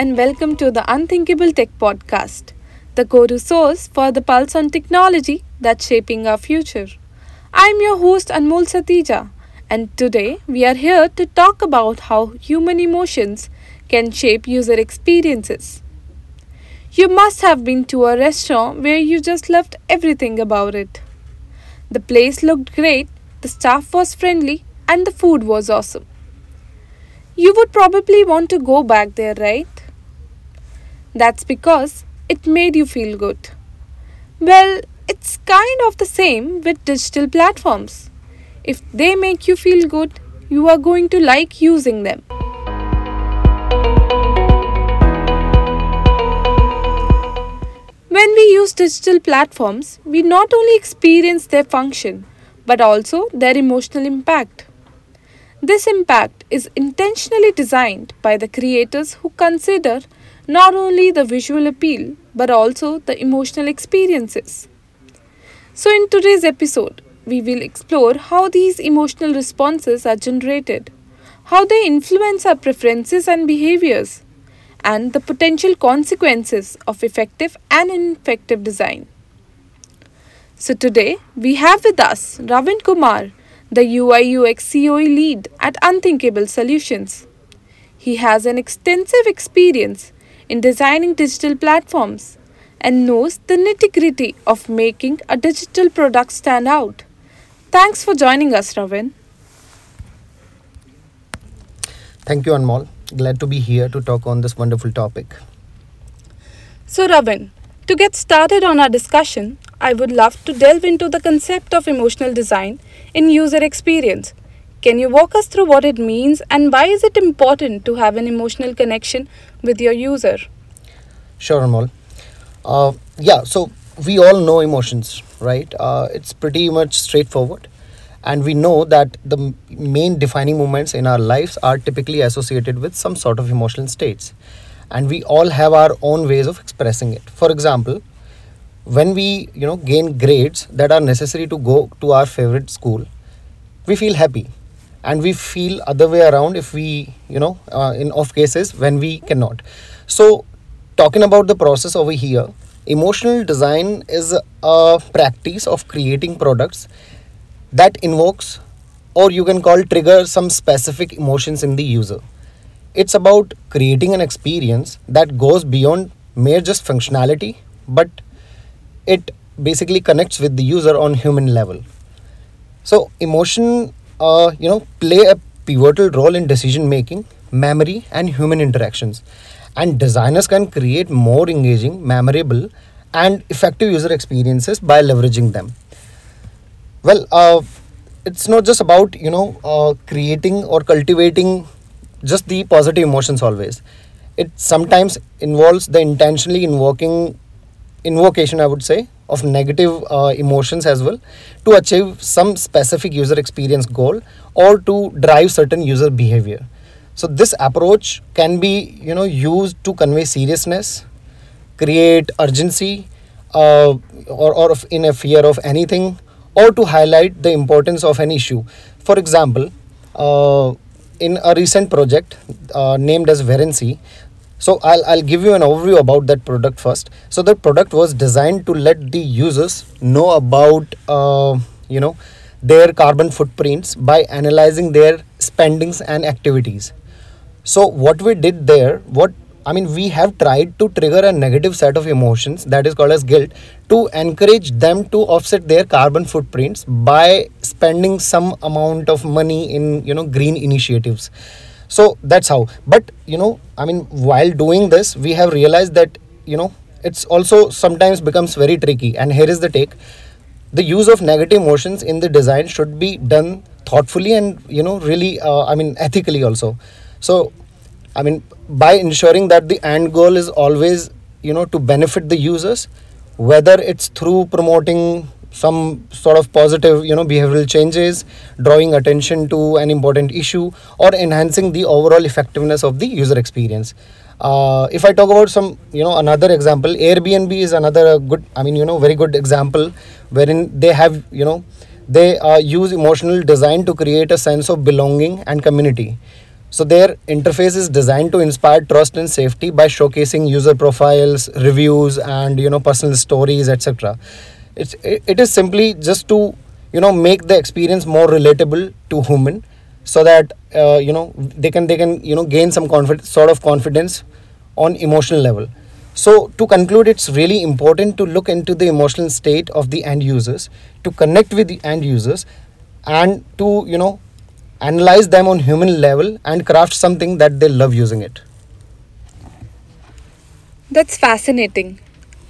and welcome to the Unthinkable Tech Podcast, the go to source for the pulse on technology that's shaping our future. I'm your host Anmol Satija, and today we are here to talk about how human emotions can shape user experiences. You must have been to a restaurant where you just loved everything about it. The place looked great, the staff was friendly, and the food was awesome. You would probably want to go back there, right? That's because it made you feel good. Well, it's kind of the same with digital platforms. If they make you feel good, you are going to like using them. When we use digital platforms, we not only experience their function but also their emotional impact. This impact is intentionally designed by the creators who consider not only the visual appeal but also the emotional experiences. So, in today's episode, we will explore how these emotional responses are generated, how they influence our preferences and behaviors, and the potential consequences of effective and ineffective design. So, today we have with us Ravin Kumar the UI UX COE lead at Unthinkable Solutions. He has an extensive experience in designing digital platforms and knows the nitty gritty of making a digital product stand out. Thanks for joining us, Ravin. Thank you, Anmol. Glad to be here to talk on this wonderful topic. So, Ravin, to get started on our discussion, I would love to delve into the concept of emotional design in user experience. Can you walk us through what it means and why is it important to have an emotional connection with your user? Sure, Anmol. Uh, yeah, so we all know emotions, right? Uh, it's pretty much straightforward. And we know that the main defining moments in our lives are typically associated with some sort of emotional states. And we all have our own ways of expressing it. For example, when we you know gain grades that are necessary to go to our favorite school we feel happy and we feel other way around if we you know uh, in off cases when we cannot. So talking about the process over here emotional design is a practice of creating products that invokes or you can call trigger some specific emotions in the user. It's about creating an experience that goes beyond mere just functionality but it basically connects with the user on human level. So emotion uh, you know play a pivotal role in decision making memory and human interactions. And designers can create more engaging memorable and effective user experiences by leveraging them. Well uh, it's not just about you know uh, creating or cultivating just the positive emotions always. It sometimes involves the intentionally invoking invocation i would say of negative uh, emotions as well to achieve some specific user experience goal or to drive certain user behavior. So this approach can be you know used to convey seriousness create urgency uh, or, or in a fear of anything or to highlight the importance of an issue. For example uh, in a recent project uh, named as Verency, so I'll, I'll give you an overview about that product first. So the product was designed to let the users know about uh, you know their carbon footprints by analyzing their spendings and activities. So what we did there what i mean we have tried to trigger a negative set of emotions that is called as guilt to encourage them to offset their carbon footprints by spending some amount of money in you know green initiatives so that's how. But you know i mean while doing this we have realized that you know it's also sometimes becomes very tricky. And here is the take. The use of negative emotions in the design should be done thoughtfully and you know really uh, i mean ethically also. So i mean by ensuring that the end goal is always you know to benefit the users whether it's through promoting some sort of positive you know behavioral changes drawing attention to an important issue or enhancing the overall effectiveness of the user experience uh, if i talk about some you know another example airbnb is another good i mean you know very good example wherein they have you know they uh, use emotional design to create a sense of belonging and community So their interface is designed to inspire trust and safety by showcasing user profiles, reviews, and you know personal stories, etc. It's it, it is simply just to you know make the experience more relatable to human, so that uh, you know they can they can you know gain some confidence sort of confidence on emotional level. So to conclude, it's really important to look into the emotional state of the end users, to connect with the end users, and to you know analyze them on human level and craft something that they love using it That's fascinating.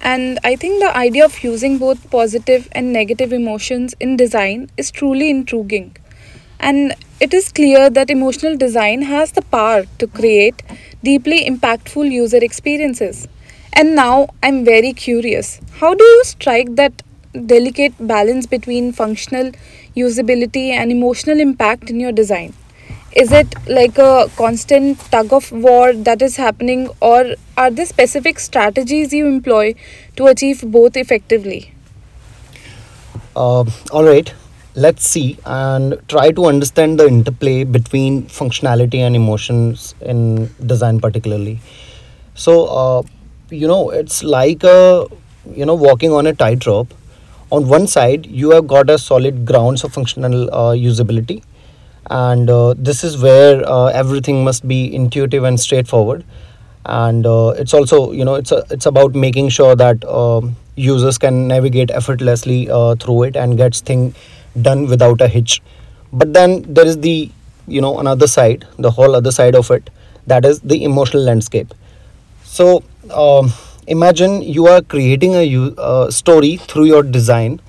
And I think the idea of using both positive and negative emotions in design is truly intriguing. And it is clear that emotional design has the power to create deeply impactful user experiences. And now I'm very curious how do you strike that delicate balance between functional usability and emotional impact in your design? Is it like a constant tug of war that is happening, or are there specific strategies you employ to achieve both effectively? uh, all right. Let's see and try to understand the interplay between functionality and emotions in design particularly. So uh, you know it's like a you know walking on a tightrope. On one side you have got a solid grounds of functional uh, usability and uh, this is where uh, everything must be intuitive and straightforward. And uh, it's also you know it's a, it's about making sure that um, users can navigate effortlessly uh, through it and gets thing done without a hitch. But then there is the you know another side the whole other side of it that is the emotional landscape. So um, imagine you are creating a uh, story through your design,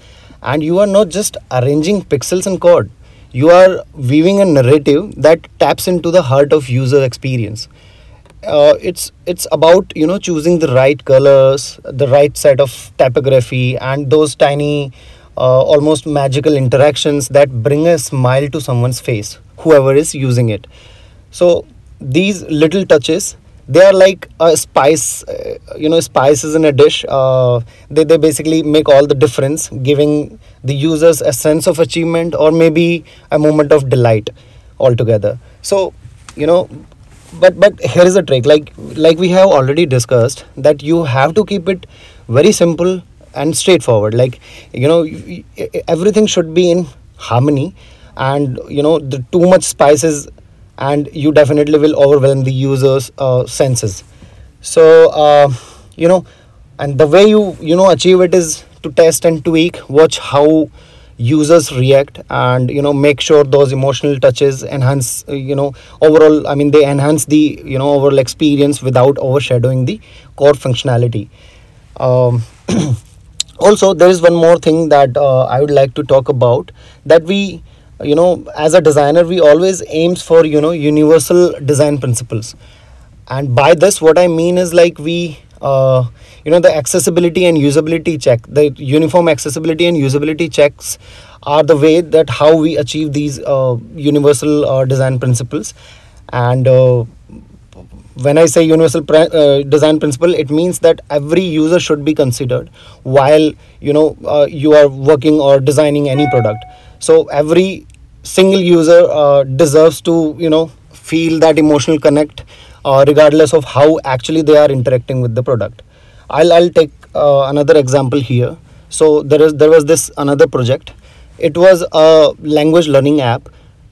and you are not just arranging pixels and code. You are weaving a narrative that taps into the heart of user experience. Uh, it's it's about you know choosing the right colors, the right set of typography, and those tiny, uh, almost magical interactions that bring a smile to someone's face, whoever is using it. So these little touches they are like a spice uh, you know spices in a dish. Uh, they, they basically make all the difference giving the users a sense of achievement or maybe a moment of delight altogether. So you know but but here is the trick. Like like we have already discussed that you have to keep it very simple and straightforward. Like you know everything should be in harmony and you know the too much spices and you definitely will overwhelm the users uh, senses. So uh, you know and the way you you know achieve it is to test and tweak watch how users react and you know make sure those emotional touches enhance uh, you know overall i mean they enhance the you know overall experience without overshadowing the core functionality. Um, also there is one more thing that uh, i would like to talk about that we you know as a designer we always aims for you know universal design principles and by this what i mean is like we uh, you know the accessibility and usability check the uniform accessibility and usability checks are the way that how we achieve these uh, universal uh, design principles and uh, when I say universal pri- uh, design principle, it means that every user should be considered while you know uh, you are working or designing any product. So every single user uh, deserves to you know feel that emotional connect, uh, regardless of how actually they are interacting with the product. I'll I'll take uh, another example here. So there is there was this another project. It was a language learning app.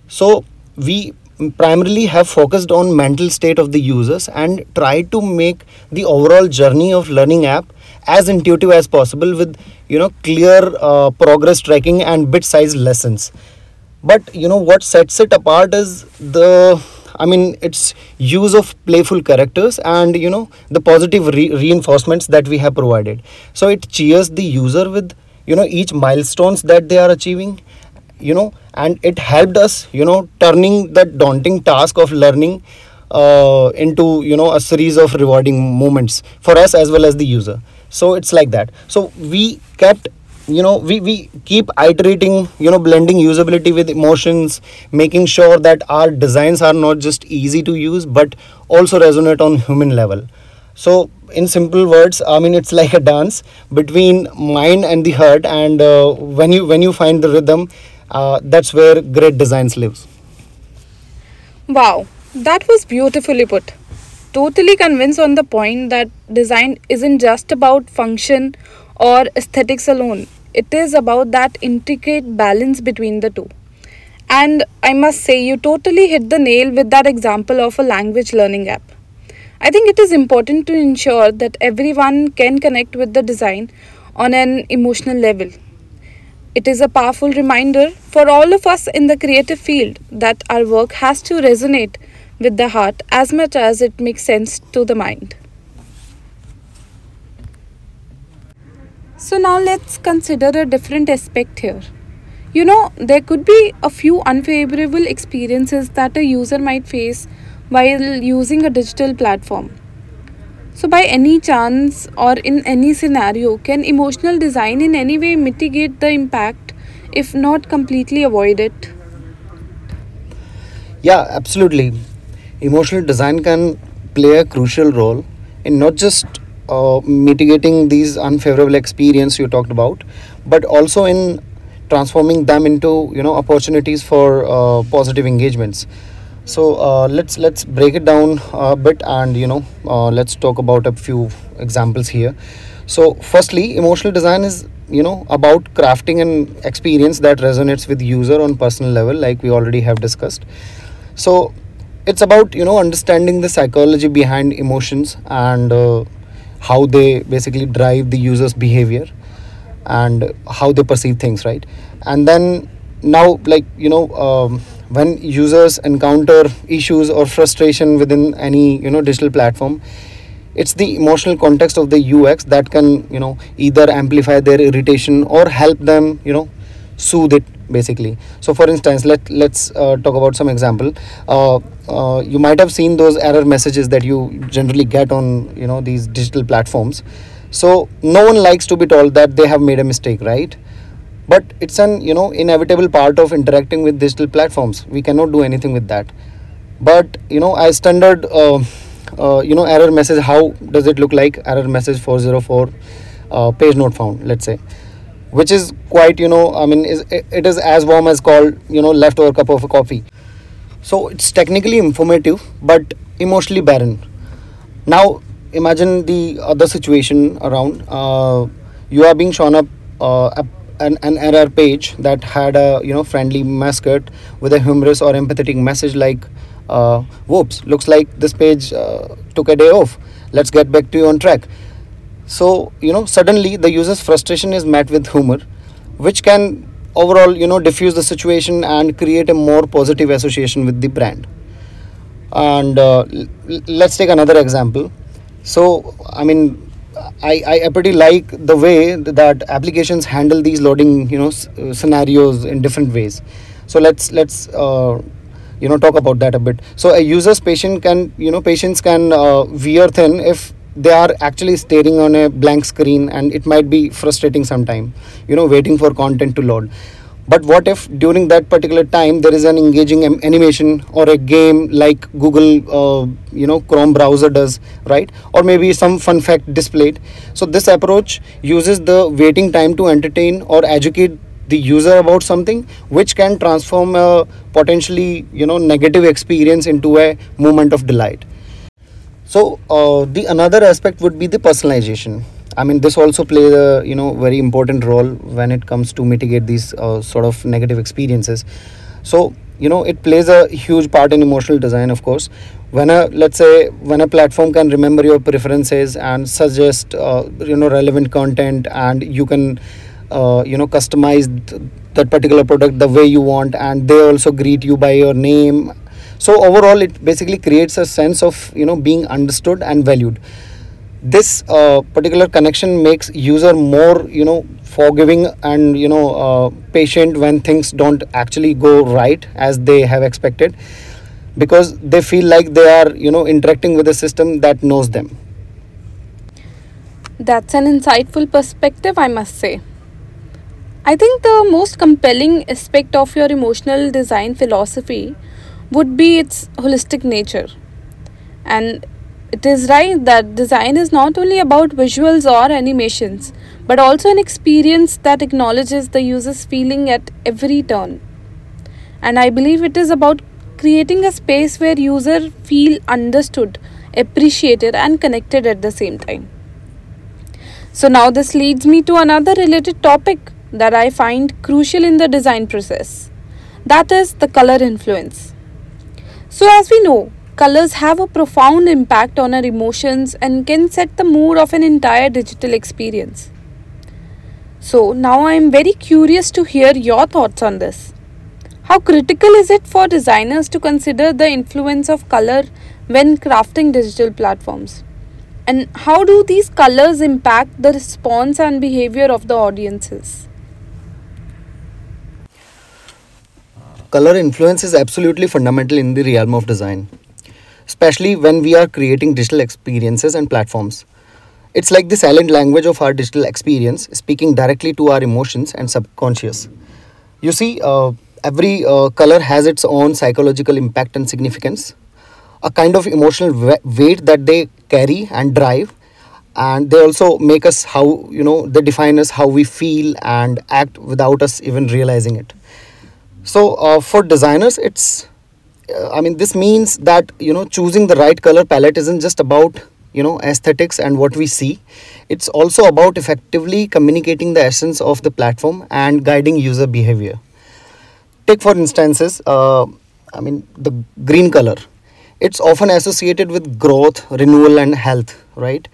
So we primarily have focused on mental state of the users and try to make the overall journey of learning app as intuitive as possible with you know clear uh, progress tracking and bit size lessons but you know what sets it apart is the i mean its use of playful characters and you know the positive re- reinforcements that we have provided. So it cheers the user with you know each milestones that they are achieving you know and it helped us you know turning that daunting task of learning uh, into you know a series of rewarding moments for us as well as the user. So it's like that. So we kept you know we, we keep iterating you know blending usability with emotions making sure that our designs are not just easy to use but also resonate on human level. So in simple words i mean it's like a dance between mind and the heart and uh, when you when you find the rhythm uh, that's where great designs lives. Wow, That was beautifully put. Totally convinced on the point that design isn't just about function or aesthetics alone, it is about that intricate balance between the two. And I must say, you totally hit the nail with that example of a language learning app. I think it is important to ensure that everyone can connect with the design on an emotional level. It is a powerful reminder for all of us in the creative field that our work has to resonate with the heart as much as it makes sense to the mind. So, now let's consider a different aspect here. You know, there could be a few unfavorable experiences that a user might face while using a digital platform. So, by any chance or in any scenario, can emotional design in any way mitigate the impact, if not completely avoid it? Yeah, absolutely. Emotional design can play a crucial role in not just uh, mitigating these unfavorable experience you talked about, but also in transforming them into you know opportunities for uh, positive engagements. So uh, let's let's break it down a bit and you know uh, let's talk about a few examples here. So firstly, emotional design is you know about crafting an experience that resonates with user on personal level, like we already have discussed so it's about you know understanding the psychology behind emotions and uh, how they basically drive the user's behavior and how they perceive things right? And then now like you know um, when users encounter issues or frustration within any you know digital platform it's the emotional context of the ux that can you know either amplify their irritation or help them you know soothe it basically. So for instance let let's uh, talk about some example. Uh, uh, you might have seen those error messages that you generally get on you know these digital platforms. So no one likes to be told that they have made a mistake right? But it's an you know inevitable part of interacting with digital platforms. We cannot do anything with that. But you know as standard uh, uh, you know error message how does it look like? Error message 404 uh, page not found let's say which is quite you know i mean is it is as warm as called you know leftover cup of coffee. So it's technically informative but emotionally barren. Now imagine the other situation around. Uh, you are being shown up uh, an, an error page that had a you know friendly mascot with a humorous or empathetic message like uh, whoops looks like this page uh, took a day off. Let's get back to you on track so you know suddenly the user's frustration is met with humor which can overall you know diffuse the situation and create a more positive association with the brand. And uh, let's take another example. So i mean I, I pretty like the way that applications handle these loading you know scenarios in different ways. So let's let's uh, you know talk about that a bit. So a user's patient can you know patients can uh, veer thin if they are actually staring on a blank screen and it might be frustrating sometime you know waiting for content to load. But what if during that particular time there is an engaging animation or a game like google uh, you know chrome browser does right? Or maybe some fun fact displayed. So this approach uses the waiting time to entertain or educate the user about something which can transform a potentially you know negative experience into a moment of delight so uh, the another aspect would be the personalization. I mean, this also plays a you know very important role when it comes to mitigate these uh, sort of negative experiences. So you know it plays a huge part in emotional design, of course. When a let's say when a platform can remember your preferences and suggest uh, you know relevant content, and you can uh, you know customize th- that particular product the way you want, and they also greet you by your name so overall it basically creates a sense of you know being understood and valued this uh, particular connection makes user more you know forgiving and you know uh, patient when things don't actually go right as they have expected because they feel like they are you know interacting with a system that knows them That's an insightful perspective, I must say. I think the most compelling aspect of your emotional design philosophy would be its holistic nature. And it is right that design is not only about visuals or animations, but also an experience that acknowledges the user's feeling at every turn. And I believe it is about creating a space where user feel understood, appreciated and connected at the same time. So now this leads me to another related topic that I find crucial in the design process. That is the color influence. So as we know, colors have a profound impact on our emotions and can set the mood of an entire digital experience. So now I am very curious to hear your thoughts on this. How critical is it for designers to consider the influence of color when crafting digital platforms? And how do these colors impact the response and behavior of the audiences? Color influence is absolutely fundamental in the realm of design, especially when we are creating digital experiences and platforms. It's like the silent language of our digital experience, speaking directly to our emotions and subconscious. You see, uh, every uh, color has its own psychological impact and significance, a kind of emotional weight that they carry and drive, and they also make us how you know they define us how we feel and act without us even realizing it. So uh, for designers, it's uh, I mean this means that you know choosing the right color palette isn't just about you know aesthetics and what we see. It's also about effectively communicating the essence of the platform and guiding user behavior. Take for instances, uh, I mean the green color. It's often associated with growth, renewal, and health, right?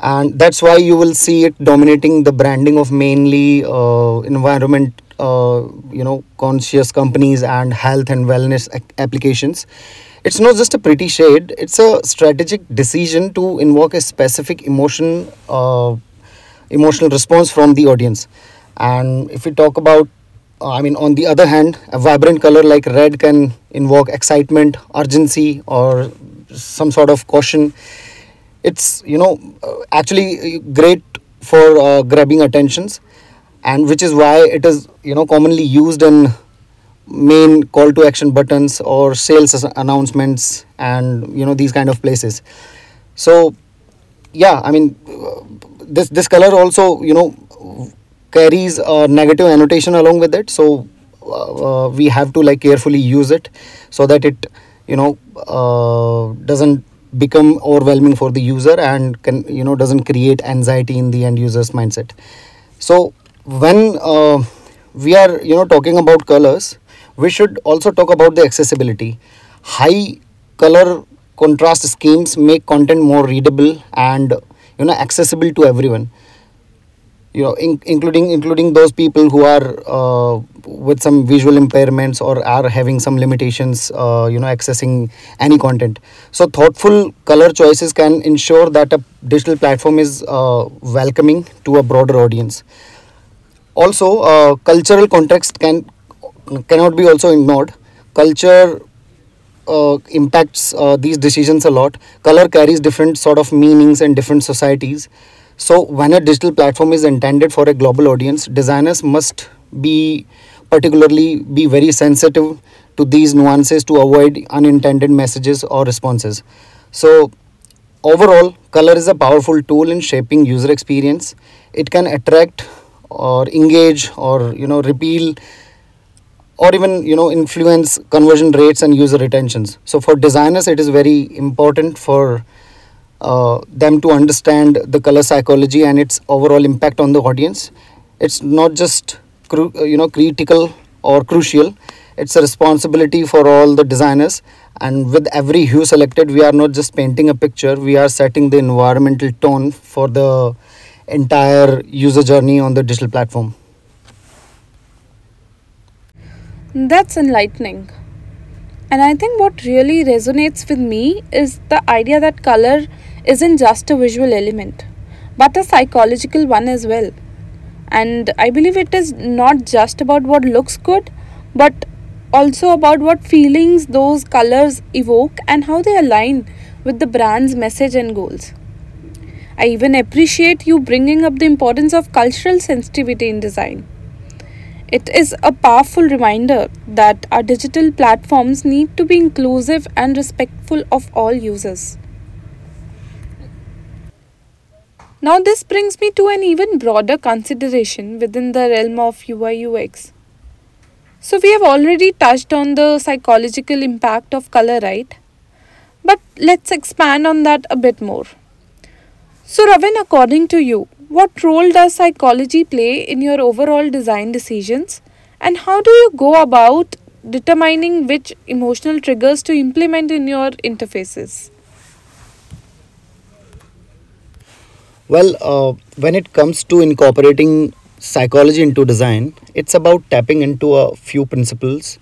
and that's why you will see it dominating the branding of mainly uh, environment you know conscious companies and health and wellness applications. It's not just a pretty shade it's a strategic decision to invoke a specific emotion uh, emotional response from the audience. And if we talk about uh, i mean on the other hand a vibrant color like red can invoke excitement urgency or some sort of caution. It's you know uh, actually great for uh, grabbing attentions and which is why it is you know commonly used in main call to action buttons or sales announcements and you know these kind of places. So yeah i mean this this color also you know carries a negative annotation along with it. So uh, uh, we have to like carefully use it so that it you know uh, doesn't become overwhelming for the user and can you know doesn't create anxiety in the end user's mindset. So when uh, we are you know talking about colors we should also talk about the accessibility. High color contrast schemes make content more readable and you know accessible to everyone. You know in, including including those people who are uh, with some visual impairments or are having some limitations uh, you know accessing any content. So thoughtful color choices can ensure that a digital platform is uh, welcoming to a broader audience also uh, cultural context can cannot be also ignored. Culture uh, impacts uh, these decisions a lot. Color carries different sort of meanings in different societies. So when a digital platform is intended for a global audience designers must be particularly be very sensitive to these nuances to avoid unintended messages or responses. So overall color is a powerful tool in shaping user experience. It can attract or engage or you know repeal or even you know influence conversion rates and user retentions. So for designers it is very important for uh, them to understand the color psychology and its overall impact on the audience. It's not just cru- uh, you know critical or crucial. It's a responsibility for all the designers. And with every hue selected we are not just painting a picture we are setting the environmental tone for the entire user journey on the digital platform That's enlightening. And I think what really resonates with me is the idea that color isn't just a visual element, but a psychological one as well. And I believe it is not just about what looks good, but also about what feelings those colors evoke and how they align with the brand's message and goals. I even appreciate you bringing up the importance of cultural sensitivity in design it is a powerful reminder that our digital platforms need to be inclusive and respectful of all users. Now, this brings me to an even broader consideration within the realm of UI UX. So, we have already touched on the psychological impact of color, right? But let's expand on that a bit more. So, Ravin, according to you, what role does psychology play in your overall design decisions? And how do you go about determining which emotional triggers to implement in your interfaces? Well, uh, when it comes to incorporating psychology into design, it's about tapping into a few principles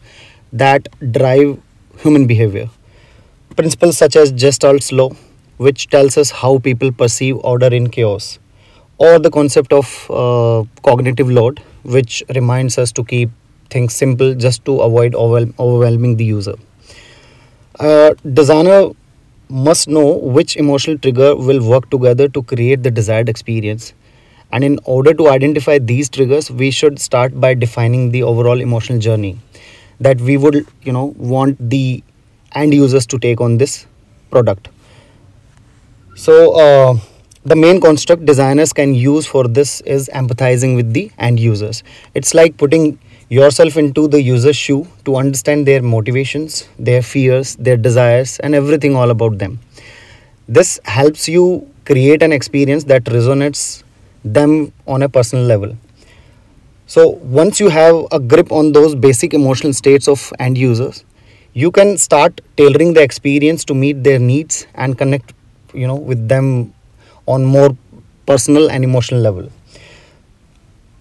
that drive human behavior. Principles such as Gestalt's law, which tells us how people perceive order in chaos, or the concept of uh, cognitive load, which reminds us to keep things simple just to avoid overwhelm- overwhelming the user. A designer must know which emotional trigger will work together to create the desired experience. And in order to identify these triggers, we should start by defining the overall emotional journey that we would, you know, want the end users to take on this product. So, uh, the main construct designers can use for this is empathizing with the end users. It's like putting yourself into the user's shoe to understand their motivations, their fears, their desires, and everything all about them. This helps you create an experience that resonates them on a personal level. So, once you have a grip on those basic emotional states of end users, you can start tailoring the experience to meet their needs and connect you know with them on more personal and emotional level.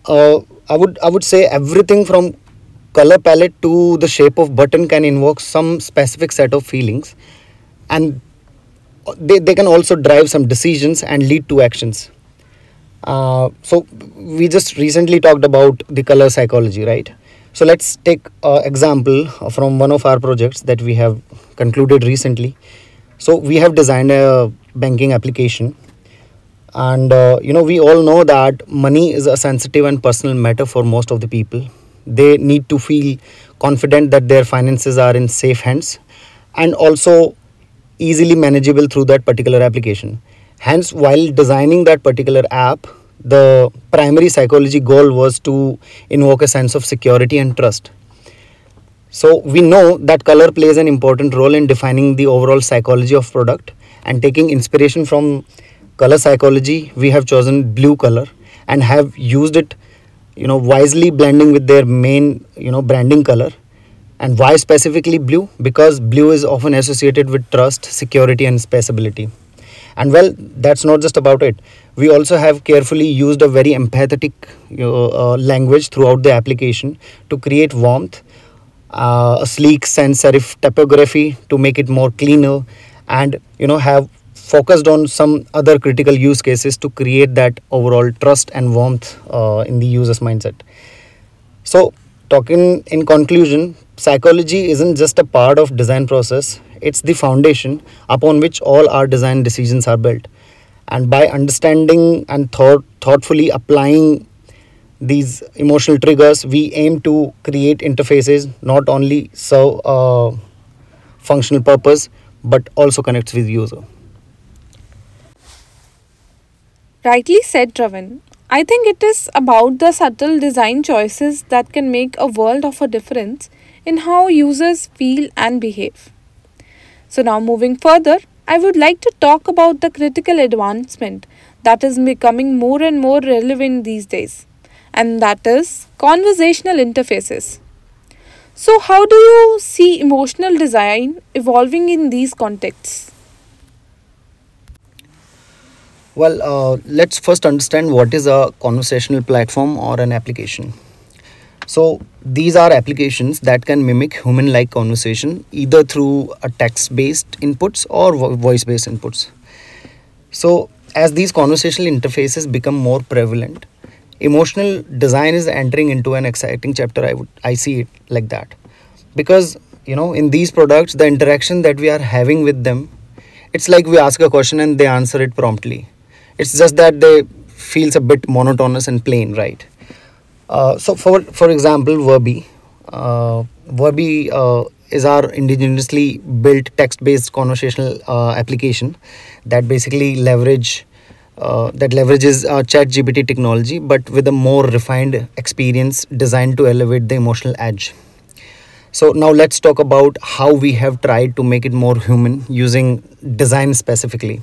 Uh, i would i would say everything from color palette to the shape of button can invoke some specific set of feelings. And they, they can also drive some decisions and lead to actions. Uh, so we just recently talked about the color psychology right? So let's take an example from one of our projects that we have concluded recently so we have designed a banking application. And uh, you know we all know that money is a sensitive and personal matter for most of the people. They need to feel confident that their finances are in safe hands and also easily manageable through that particular application. Hence while designing that particular app the primary psychology goal was to invoke a sense of security and trust so we know that color plays an important role in defining the overall psychology of product and taking inspiration from color psychology we have chosen blue color and have used it you know wisely blending with their main you know branding color. And why specifically blue? Because blue is often associated with trust security and spaceability. And well that's not just about it. We also have carefully used a very empathetic you know, uh, language throughout the application to create warmth uh, a sleek sans serif typography to make it more cleaner and you know have focused on some other critical use cases to create that overall trust and warmth uh, in the user's mindset. So talking in conclusion psychology isn't just a part of design process it's the foundation upon which all our design decisions are built. And by understanding and thought, thoughtfully applying these emotional triggers we aim to create interfaces not only serve a functional purpose but also connects with user Rightly said, Ravin. I think it is about the subtle design choices that can make a world of a difference in how users feel and behave. So, now moving further, I would like to talk about the critical advancement that is becoming more and more relevant these days, and that is conversational interfaces. So, how do you see emotional design evolving in these contexts? well uh, let's first understand what is a conversational platform or an application so these are applications that can mimic human like conversation either through a text based inputs or voice based inputs so as these conversational interfaces become more prevalent emotional design is entering into an exciting chapter i would i see it like that. Because you know in these products the interaction that we are having with them it's like we ask a question and they answer it promptly. It's just that they feels a bit monotonous and plain right? Uh, so for for example verbi. Uh, verbi uh, is our indigenously built text based conversational uh, application that basically leverage uh, that leverages uh, chat gpt technology but with a more refined experience designed to elevate the emotional edge So now let's talk about how we have tried to make it more human using design specifically.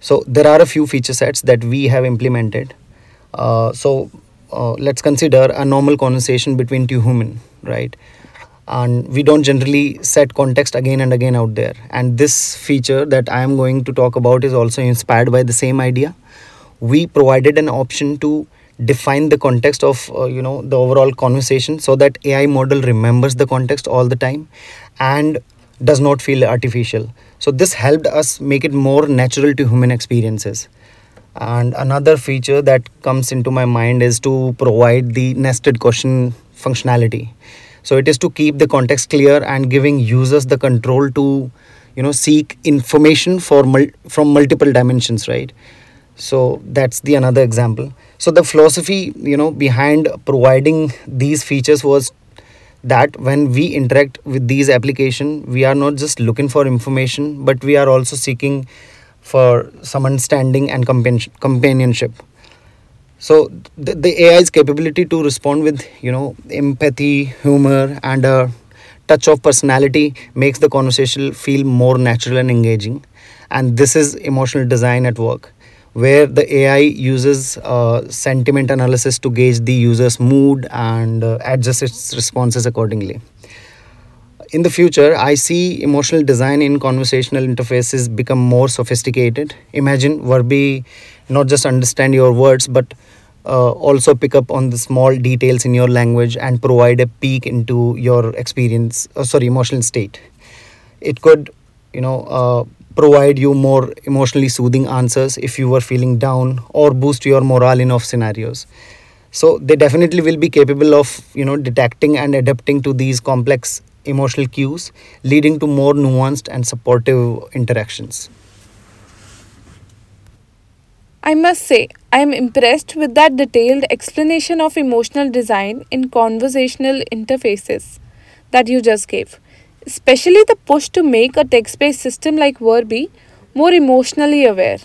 So there are a few feature sets that we have implemented. Uh, so uh, let's consider a normal conversation between two human, right? And we don't generally set context again and again out there. And this feature that I am going to talk about is also inspired by the same idea. We provided an option to define the context of uh, you know the overall conversation so that ai model remembers the context all the time and does not feel artificial so this helped us make it more natural to human experiences and another feature that comes into my mind is to provide the nested question functionality so it is to keep the context clear and giving users the control to you know seek information for mul- from multiple dimensions right? So that's the another example. So the philosophy you know behind providing these features was that when we interact with these application we are not just looking for information but we are also seeking for some understanding and companionship so the, the ai's capability to respond with you know empathy humor and a touch of personality makes the conversation feel more natural and engaging and this is emotional design at work where the AI uses uh, sentiment analysis to gauge the user's mood and uh, adjust its responses accordingly. In the future, I see emotional design in conversational interfaces become more sophisticated. Imagine Verbi not just understand your words, but uh, also pick up on the small details in your language and provide a peek into your experience, uh, sorry, emotional state. It could, you know, uh, provide you more emotionally soothing answers if you were feeling down or boost your morale in off scenarios so they definitely will be capable of you know detecting and adapting to these complex emotional cues leading to more nuanced and supportive interactions I must say, I am impressed with that detailed explanation of emotional design in conversational interfaces that you just gave especially the push to make a text based system like Verbi more emotionally aware.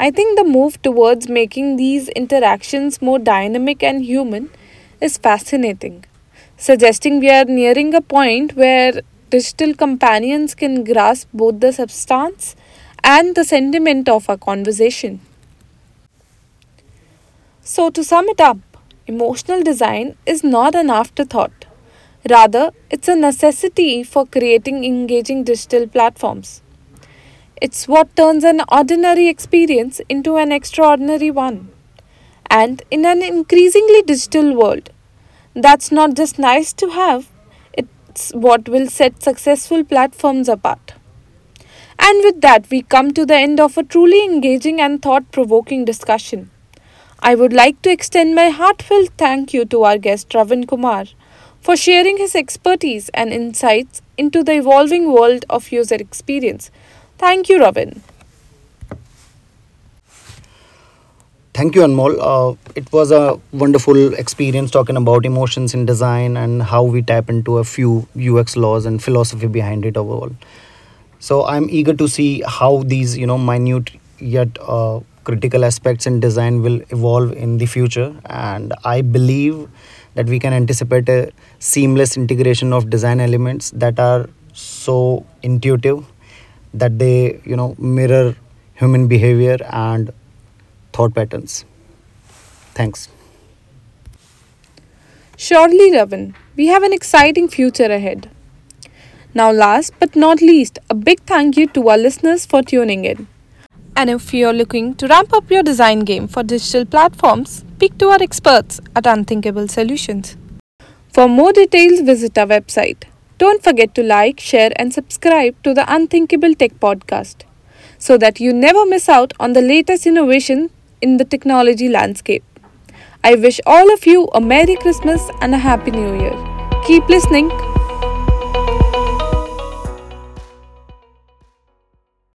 I think the move towards making these interactions more dynamic and human is fascinating, suggesting we are nearing a point where digital companions can grasp both the substance and the sentiment of a conversation. So, to sum it up, emotional design is not an afterthought Rather, it's a necessity for creating engaging digital platforms. It's what turns an ordinary experience into an extraordinary one. And in an increasingly digital world, that's not just nice to have, it's what will set successful platforms apart. And with that, we come to the end of a truly engaging and thought provoking discussion. I would like to extend my heartfelt thank you to our guest Ravin Kumar for sharing his expertise and insights into the evolving world of user experience. Thank you, Ravin. Thank you, Anmol. Uh, it was a wonderful experience talking about emotions in design and how we tap into a few UX laws and philosophy behind it overall. So I'm eager to see how these, you know, minute yet uh, critical aspects in design will evolve in the future. And I believe that we can anticipate a seamless integration of design elements that are so intuitive that they you know mirror human behavior and thought patterns. Thanks. Surely Ravin we have an exciting future ahead. Now last but not least a big thank you to our listeners for tuning in and if you're looking to ramp up your design game for digital platforms, speak to our experts at Unthinkable Solutions. For more details, visit our website. Don't forget to like, share, and subscribe to the Unthinkable Tech Podcast so that you never miss out on the latest innovation in the technology landscape. I wish all of you a Merry Christmas and a Happy New Year. Keep listening.